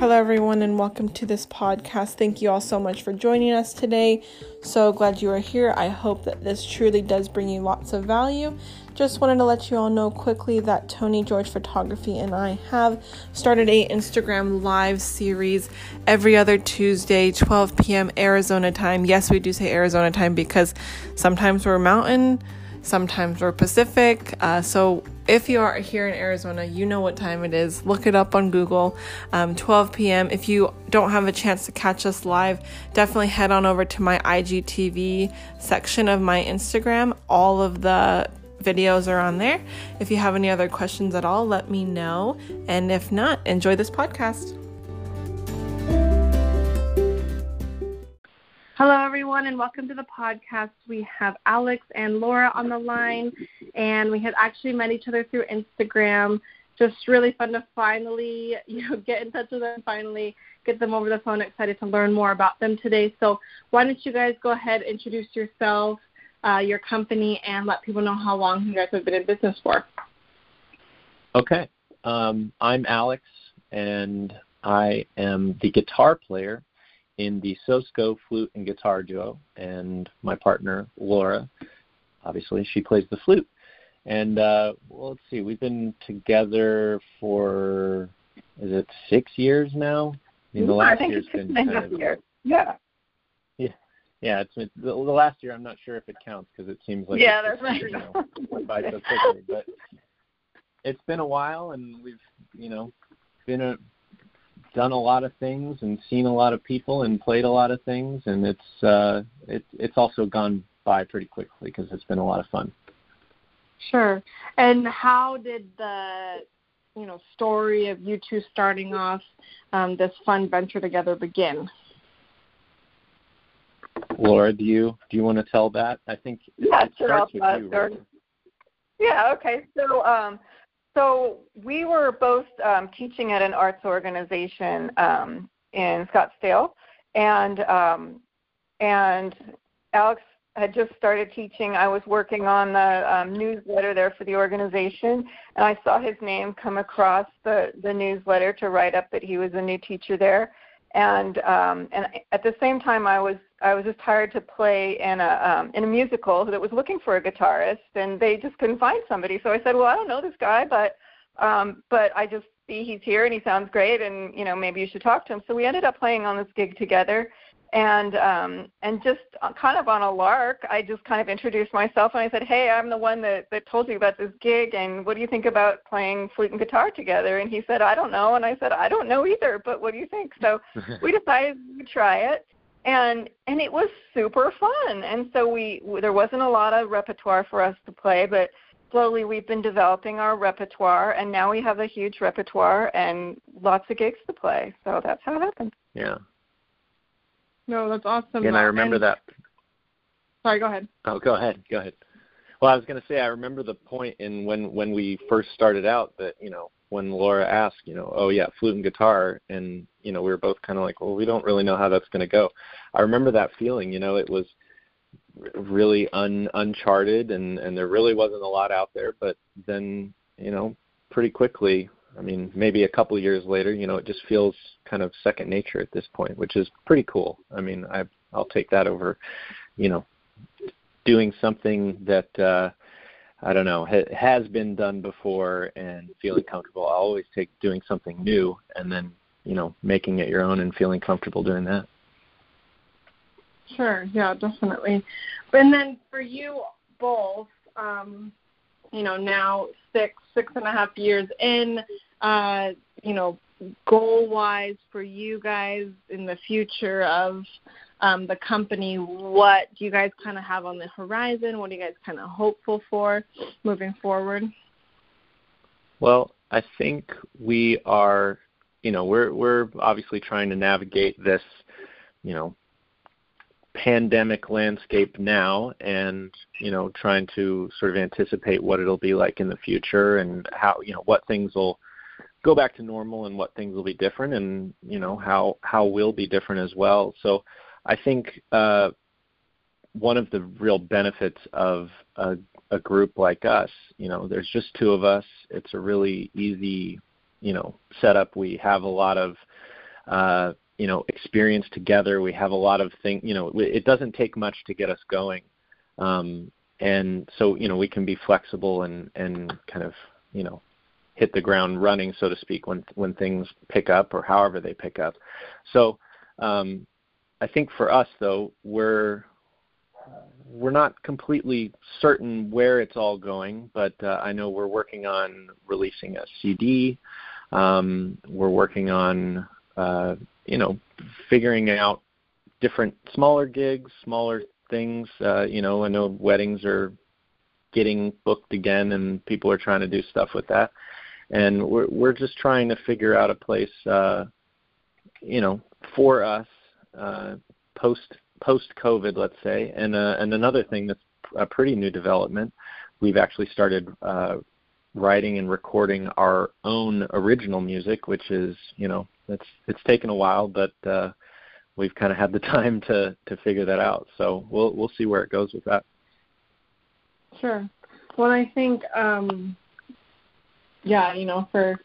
Hello, everyone, and welcome to this podcast. Thank you all so much for joining us today. So glad you are here. I hope that this truly does bring you lots of value. Just wanted to let you all know quickly that Tony George Photography and I have started a Instagram live series every other Tuesday, 12 p.m. Arizona time. Yes, we do say Arizona time because sometimes we're mountain sometimes we're Pacific. Uh, so if you are here in Arizona, you know what time it is. Look it up on Google, um, 12 p.m. If you don't have a chance to catch us live, definitely head on over to my IGTV section of my Instagram. All of the videos are on there. If you have any other questions at all, let me know. And if not, enjoy this podcast. Hello, everyone, and welcome to the podcast. We have Alex and Laura on the line, and we had actually met each other through Instagram. Just really fun to finally, you know, get in touch with them. Finally, get them over the phone. Excited to learn more about them today. So, why don't you guys go ahead, introduce yourself, uh, your company, and let people know how long you guys have been in business for. Okay, um, I'm Alex, and I am the guitar player in the SoSco flute and guitar duo, and my partner Laura, obviously she plays the flute. And uh, well, let's see, we've been together for is it six years now? I mean, the last year's it's been kind of years. Yeah. Yeah. Yeah, it's the, the last year. I'm not sure if it counts because it seems like yeah, that's right. You know, by so quickly, but it's been a while, and we've you know been a done a lot of things and seen a lot of people and played a lot of things, and it's uh, it, it's also gone by pretty quickly because it's been a lot of fun. Sure. And how did the you know story of you two starting off um, this fun venture together begin? Laura, do you do you want to tell that? I think yeah, it sure. I'll you, right? Yeah. Okay. So um, so we were both um, teaching at an arts organization um, in Scottsdale, and um, and Alex had just started teaching. I was working on the um, newsletter there for the organization, and I saw his name come across the the newsletter to write up that he was a new teacher there. And um, and at the same time, I was I was just hired to play in a um, in a musical that was looking for a guitarist, and they just couldn't find somebody. So I said, well, I don't know this guy, but um, but I just see he's here and he sounds great, and you know maybe you should talk to him. So we ended up playing on this gig together, and um, and just kind of on a lark, I just kind of introduced myself and I said, hey, I'm the one that that told you about this gig, and what do you think about playing flute and guitar together? And he said, I don't know, and I said, I don't know either, but what do you think? So we decided to try it. And and it was super fun. And so we there wasn't a lot of repertoire for us to play but slowly we've been developing our repertoire and now we have a huge repertoire and lots of gigs to play. So that's how it happened. Yeah no that's awesome and i uh, remember and, that sorry go ahead oh go ahead go ahead well i was going to say i remember the point in when when we first started out that you know when Laura asked, you know, oh yeah, flute and guitar, and you know, we were both kind of like, well, we don't really know how that's going to go. I remember that feeling. You know, it was really un uncharted, and and there really wasn't a lot out there. But then, you know, pretty quickly, I mean, maybe a couple years later, you know, it just feels kind of second nature at this point, which is pretty cool. I mean, I I'll take that over, you know, doing something that. uh I don't know, ha- has been done before and feeling comfortable. I always take doing something new and then, you know, making it your own and feeling comfortable doing that. Sure, yeah, definitely. And then for you both, um, you know, now six, six and a half years in, uh, you know, goal wise for you guys in the future of um, the company, what do you guys kind of have on the horizon? What are you guys kind of hopeful for moving forward? Well, I think we are, you know, we're we're obviously trying to navigate this, you know, pandemic landscape now and you know trying to sort of anticipate what it'll be like in the future and how you know what things will go back to normal and what things will be different and you know how how we'll be different as well so I think uh, one of the real benefits of a, a group like us, you know, there's just two of us. It's a really easy, you know, setup. We have a lot of uh, you know experience together. We have a lot of things. You know, it doesn't take much to get us going, um, and so you know we can be flexible and and kind of you know hit the ground running, so to speak, when when things pick up or however they pick up. So um, I think for us though, we're we're not completely certain where it's all going, but uh, I know we're working on releasing a CD. Um, we're working on uh, you know figuring out different smaller gigs, smaller things. Uh, you know, I know weddings are getting booked again, and people are trying to do stuff with that and we're we're just trying to figure out a place, uh, you know, for us uh, post post COVID, let's say. And uh, and another thing that's a pretty new development, we've actually started uh, writing and recording our own original music, which is you know it's it's taken a while, but uh, we've kind of had the time to to figure that out. So we'll we'll see where it goes with that. Sure. Well, I think um, yeah, you know, for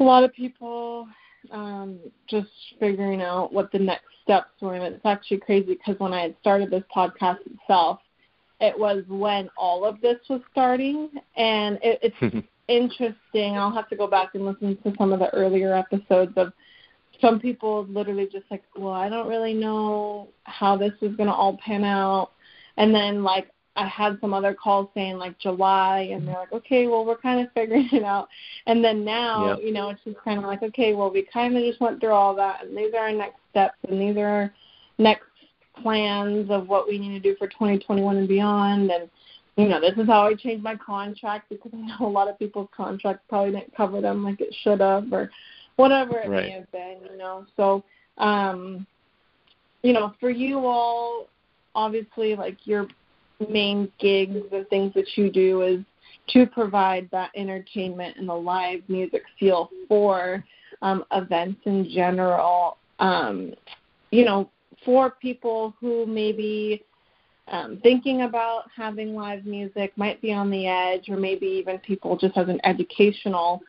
a lot of people, um, just figuring out what the next steps were. And it's actually crazy because when I had started this podcast itself, it was when all of this was starting, and it, it's interesting. I'll have to go back and listen to some of the earlier episodes of some people literally just like, well, I don't really know how this is going to all pan out. And then like I had some other calls saying like July, and they're like, okay, well, we're kind of figuring it out. And then now, yep. you know, it's just kind of like, okay, well, we kind of just went through all that, and these are our next steps, and these are our next plans of what we need to do for 2021 and beyond. And you know, this is how I changed my contract because I know a lot of people's contracts probably didn't cover them like it should have, or whatever it right. may have been. You know, so um, you know, for you all, obviously, like you're main gigs or things that you do is to provide that entertainment and the live music feel for um, events in general. Um, you know, for people who maybe um, thinking about having live music might be on the edge, or maybe even people just as an educational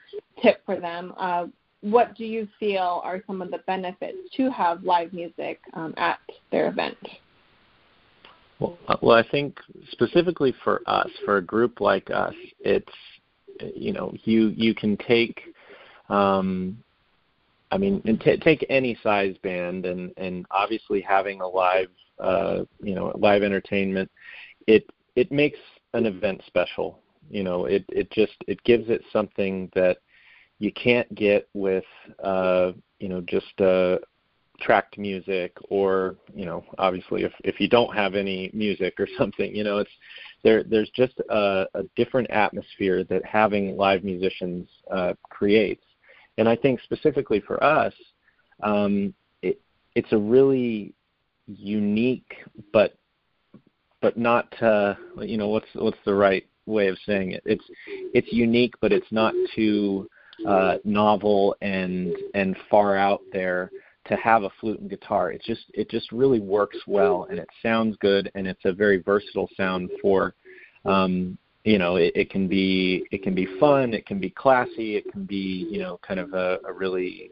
tip for them. Uh, what do you feel are some of the benefits to have live music um, at their event? Well, uh, well, I think specifically for us, for a group like us, it's you know you you can take, um, I mean, t- take any size band, and and obviously having a live uh, you know live entertainment, it it makes an event special. You know, it it just it gives it something that you can't get with uh, you know just a tracked music or you know obviously if if you don't have any music or something you know it's there there's just a, a different atmosphere that having live musicians uh, creates and i think specifically for us um, it, it's a really unique but but not uh, you know what's what's the right way of saying it it's it's unique but it's not too uh, novel and and far out there to have a flute and guitar. It just it just really works well and it sounds good and it's a very versatile sound for um, you know it, it can be it can be fun, it can be classy, it can be you know kind of a, a really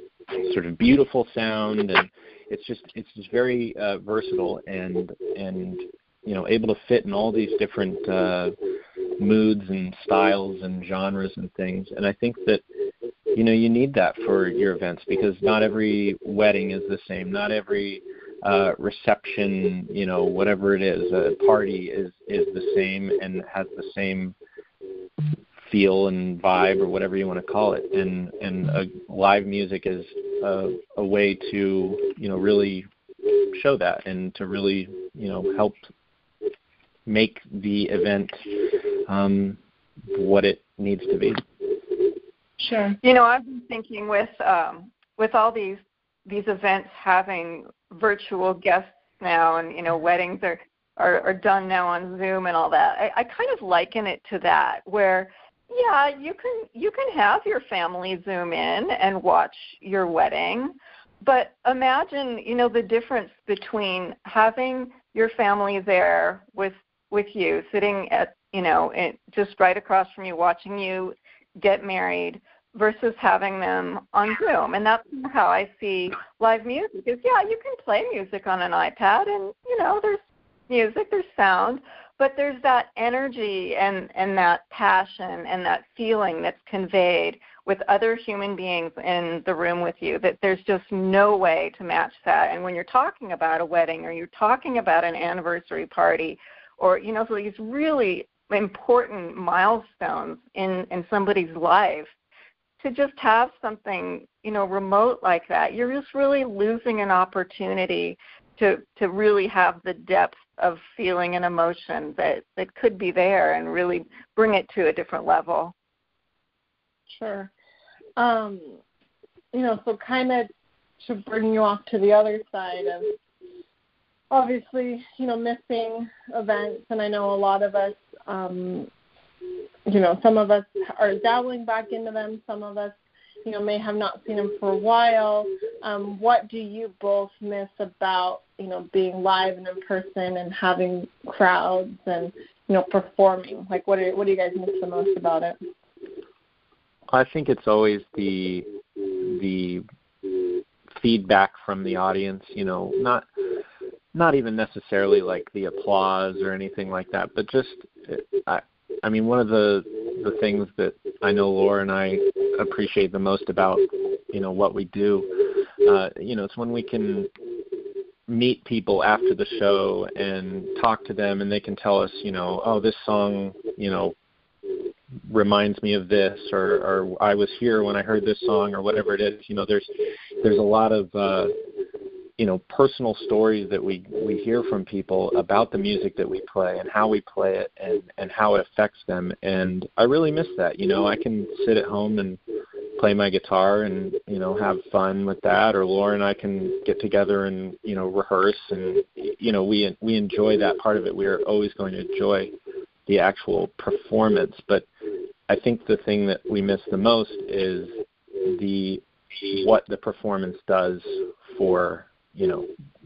sort of beautiful sound and it's just it's just very uh, versatile and and you know able to fit in all these different uh, moods and styles and genres and things. And I think that you know you need that for your events because not every wedding is the same not every uh reception you know whatever it is a party is is the same and has the same feel and vibe or whatever you want to call it and and uh, live music is a, a way to you know really show that and to really you know help make the event um what it needs to be Sure. You know, I've been thinking with um, with all these these events having virtual guests now, and you know, weddings are are, are done now on Zoom and all that. I, I kind of liken it to that, where yeah, you can you can have your family Zoom in and watch your wedding, but imagine you know the difference between having your family there with with you, sitting at you know it, just right across from you, watching you get married versus having them on Zoom. And that's how I see live music is yeah, you can play music on an iPad and you know, there's music, there's sound, but there's that energy and, and that passion and that feeling that's conveyed with other human beings in the room with you that there's just no way to match that. And when you're talking about a wedding or you're talking about an anniversary party or you know, so these really important milestones in, in somebody's life, to just have something, you know, remote like that, you're just really losing an opportunity to to really have the depth of feeling and emotion that that could be there and really bring it to a different level. Sure. Um, you know, so kind of to bring you off to the other side of obviously, you know, missing events, and I know a lot of us, um, you know, some of us are dabbling back into them. Some of us, you know, may have not seen them for a while. Um, what do you both miss about, you know, being live and in person and having crowds and, you know, performing? Like, what do what do you guys miss the most about it? I think it's always the the feedback from the audience. You know, not not even necessarily like the applause or anything like that, but just I I mean one of the the things that I know Laura and I appreciate the most about you know what we do uh you know it's when we can meet people after the show and talk to them and they can tell us you know oh this song you know reminds me of this or or I was here when I heard this song or whatever it is. You know there's there's a lot of uh you know personal stories that we we hear from people about the music that we play and how we play it and and how it affects them. And I really miss that you know I can sit at home and play my guitar and you know have fun with that or Laura and I can get together and you know rehearse and you know we we enjoy that part of it. We are always going to enjoy the actual performance. But I think the thing that we miss the most is the what the performance does for you know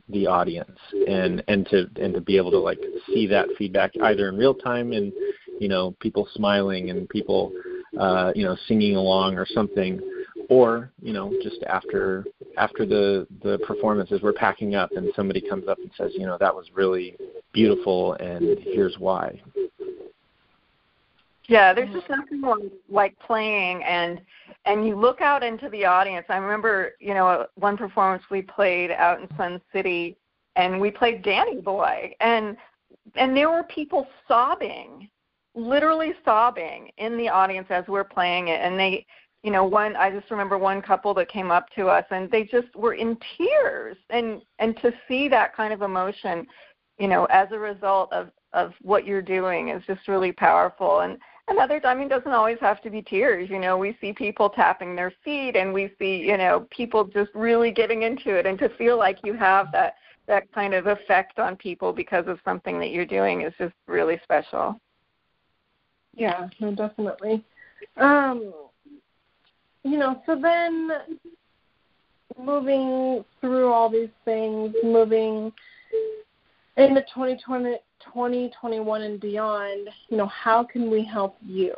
the audience and and to and to be able to like see that feedback either in real time and you know people smiling and people uh you know singing along or something or you know just after after the the performances we're packing up and somebody comes up and says you know that was really beautiful and here's why. Yeah, there's just nothing like playing and and you look out into the audience. I remember, you know, one performance we played out in Sun City and we played Danny Boy and and there were people sobbing, literally sobbing in the audience as we're playing it. And they you know one i just remember one couple that came up to us and they just were in tears. And and to see that kind of emotion you know as a result of of what you're doing is just really powerful. And Another, I mean, doesn't always have to be tears. You know, we see people tapping their feet, and we see, you know, people just really getting into it. And to feel like you have that that kind of effect on people because of something that you're doing is just really special. Yeah, no, definitely. Um, you know, so then moving through all these things, moving into 2020, 2021 and beyond, you know, how can we help you?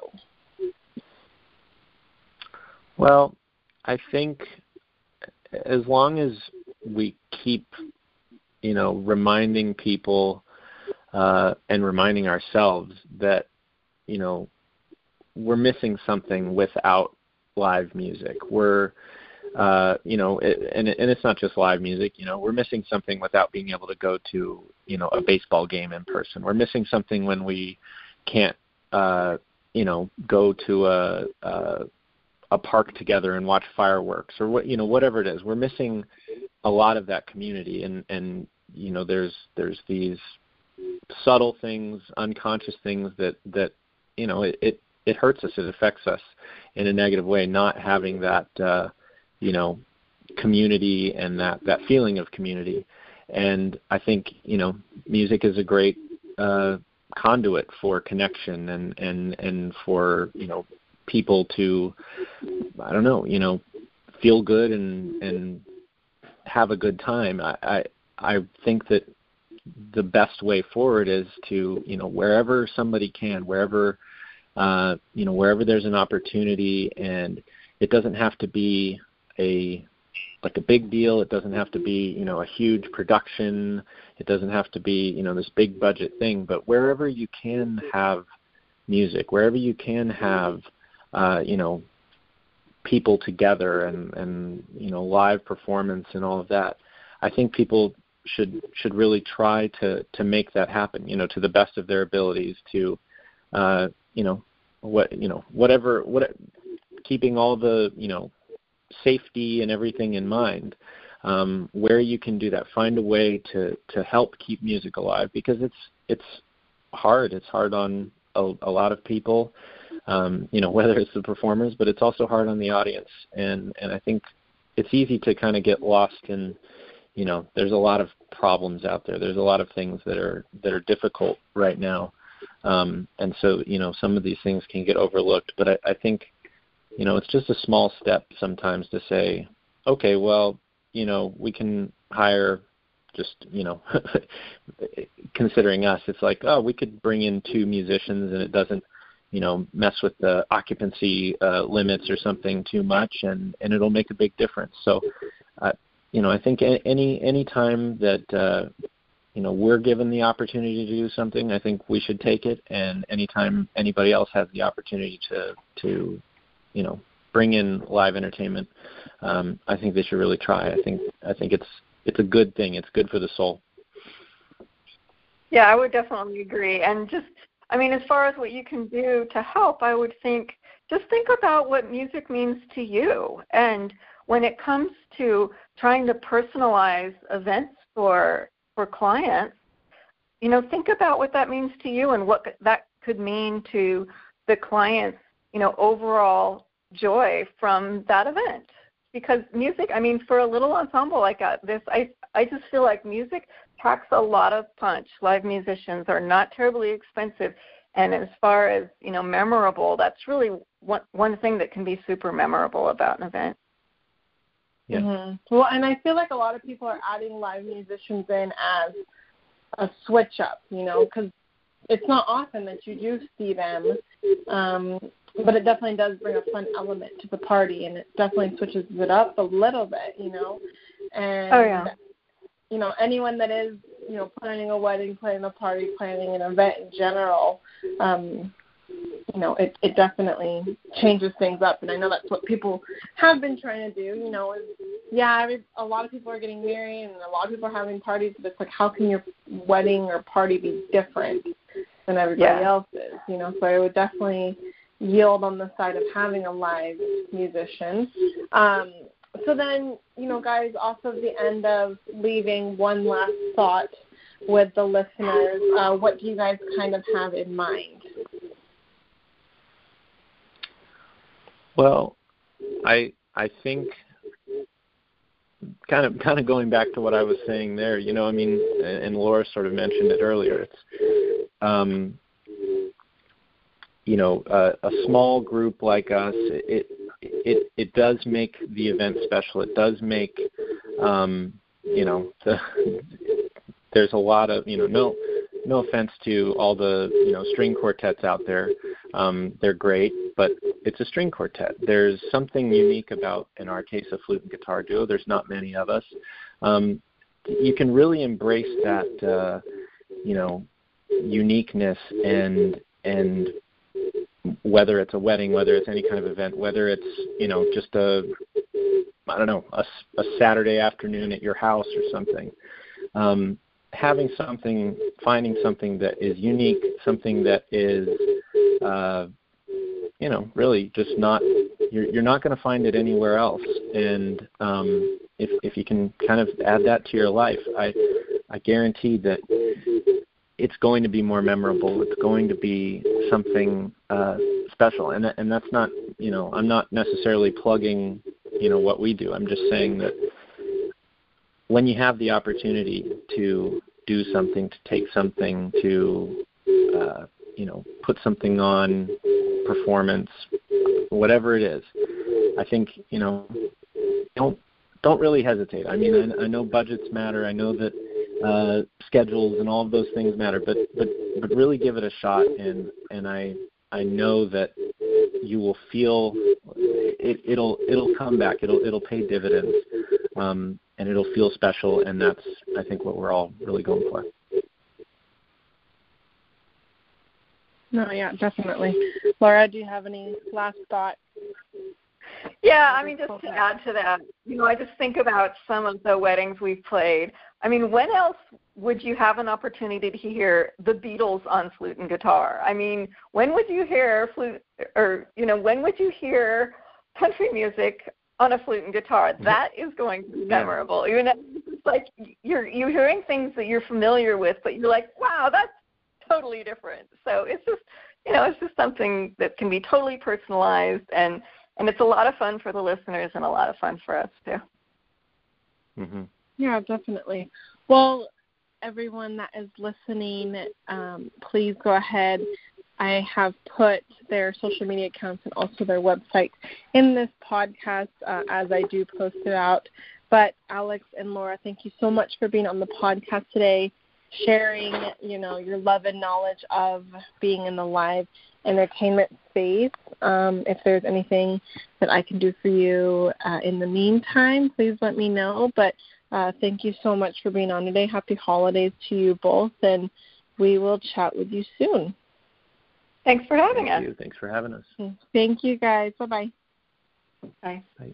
Well, I think as long as we keep, you know, reminding people uh, and reminding ourselves that, you know, we're missing something without live music. We're uh, you know, it, and and it's not just live music. You know, we're missing something without being able to go to you know a baseball game in person. We're missing something when we can't uh, you know go to a, a a park together and watch fireworks or what you know whatever it is. We're missing a lot of that community, and and you know there's there's these subtle things, unconscious things that that you know it it, it hurts us. It affects us in a negative way. Not having that. Uh, you know community and that that feeling of community and i think you know music is a great uh conduit for connection and and and for you know people to i don't know you know feel good and and have a good time. I i, I think that the best way forward is to you know wherever somebody can wherever uh you know wherever there's an opportunity and it doesn't have to be a like a big deal. It doesn't have to be, you know, a huge production. It doesn't have to be, you know, this big budget thing. But wherever you can have music, wherever you can have, uh, you know, people together and and you know live performance and all of that, I think people should should really try to to make that happen. You know, to the best of their abilities. To, uh, you know, what you know, whatever what keeping all the you know safety and everything in mind. Um, where you can do that, find a way to to help keep music alive because it's it's hard. It's hard on a, a lot of people, um, you know, whether it's the performers, but it's also hard on the audience. And and I think it's easy to kind of get lost in, you know, there's a lot of problems out there. There's a lot of things that are that are difficult right now, um, and so you know some of these things can get overlooked. But I, I think you know, it's just a small step sometimes to say, okay, well, you know, we can hire just, you know, considering us, it's like, oh, we could bring in two musicians and it doesn't, you know, mess with the occupancy uh, limits or something too much, and and it'll make a big difference. So, uh, you know, I think any any time that uh, you know we're given the opportunity to do something, I think we should take it. And anytime anybody else has the opportunity to to you know bring in live entertainment, um, I think they should really try. I think I think it's it's a good thing. It's good for the soul. Yeah, I would definitely agree. And just I mean, as far as what you can do to help, I would think just think about what music means to you. And when it comes to trying to personalize events for for clients, you know, think about what that means to you and what that could mean to the client's you know, overall joy from that event. Because music, I mean, for a little ensemble like this, I I just feel like music packs a lot of punch. Live musicians are not terribly expensive, and as far as you know, memorable, that's really one one thing that can be super memorable about an event. Yeah. Mm-hmm. Well, and I feel like a lot of people are adding live musicians in as a switch up, you know, because it's not often that you do see them um, but it definitely does bring a fun element to the party, and it definitely switches it up a little bit, you know. And oh yeah. You know, anyone that is, you know, planning a wedding, planning a party, planning an event in general, um, you know, it it definitely changes things up, and I know that's what people have been trying to do. You know, is yeah, every, a lot of people are getting married, and a lot of people are having parties, but it's like, how can your wedding or party be different than everybody yeah. else's? You know, so I would definitely yield on the side of having a live musician. Um, so then, you know, guys, also the end of leaving one last thought with the listeners. Uh, what do you guys kind of have in mind? Well, I I think kind of kind of going back to what I was saying there. You know, I mean, and Laura sort of mentioned it earlier. It's um, you know uh, a small group like us it it it does make the event special. It does make um you know the there's a lot of you know no no offense to all the you know string quartets out there. Um they're great but it's a string quartet. There's something unique about in our case a flute and guitar duo. There's not many of us. Um you can really embrace that uh you know uniqueness and and whether it's a wedding, whether it's any kind of event, whether it's you know just a I don't know a, a Saturday afternoon at your house or something. Um, having something, finding something that is unique, something that is uh, you know really just not you're you're not going to find it anywhere else. And um, if if you can kind of add that to your life, I I guarantee that it's going to be more memorable. It's going to be something uh, special, and and that's not you know I'm not necessarily plugging you know what we do. I'm just saying that when you have the opportunity to do something, to take something, to uh, you know put something on performance, whatever it is, I think you know don't don't really hesitate. I mean, I, I know budgets matter. I know that uh, schedules and all of those things matter, but but but really give it a shot, and and I I know that you will feel it, it'll it'll come back. It'll it'll pay dividends, um, and it'll feel special. And that's I think what we're all really going for. No, yeah, definitely. Laura, do you have any last thoughts? Yeah, I mean, just to add to that, you know, I just think about some of the weddings we've played. I mean, when else would you have an opportunity to hear the Beatles on flute and guitar? I mean, when would you hear flute, or you know, when would you hear country music on a flute and guitar? Mm-hmm. That is going to be memorable. You know, it's like you're you're hearing things that you're familiar with, but you're like, wow, that's totally different. So it's just, you know, it's just something that can be totally personalized and and it's a lot of fun for the listeners and a lot of fun for us too. Mm-hmm. Yeah, definitely. Well, everyone that is listening, um, please go ahead. I have put their social media accounts and also their website in this podcast uh, as I do post it out. But Alex and Laura, thank you so much for being on the podcast today, sharing, you know, your love and knowledge of being in the live entertainment space. Um, if there's anything that I can do for you uh, in the meantime, please let me know. But uh, thank you so much for being on today. Happy holidays to you both, and we will chat with you soon. Thanks for having Thank us. You. Thanks for having us. Thank you, guys. Bye-bye. Bye. Bye.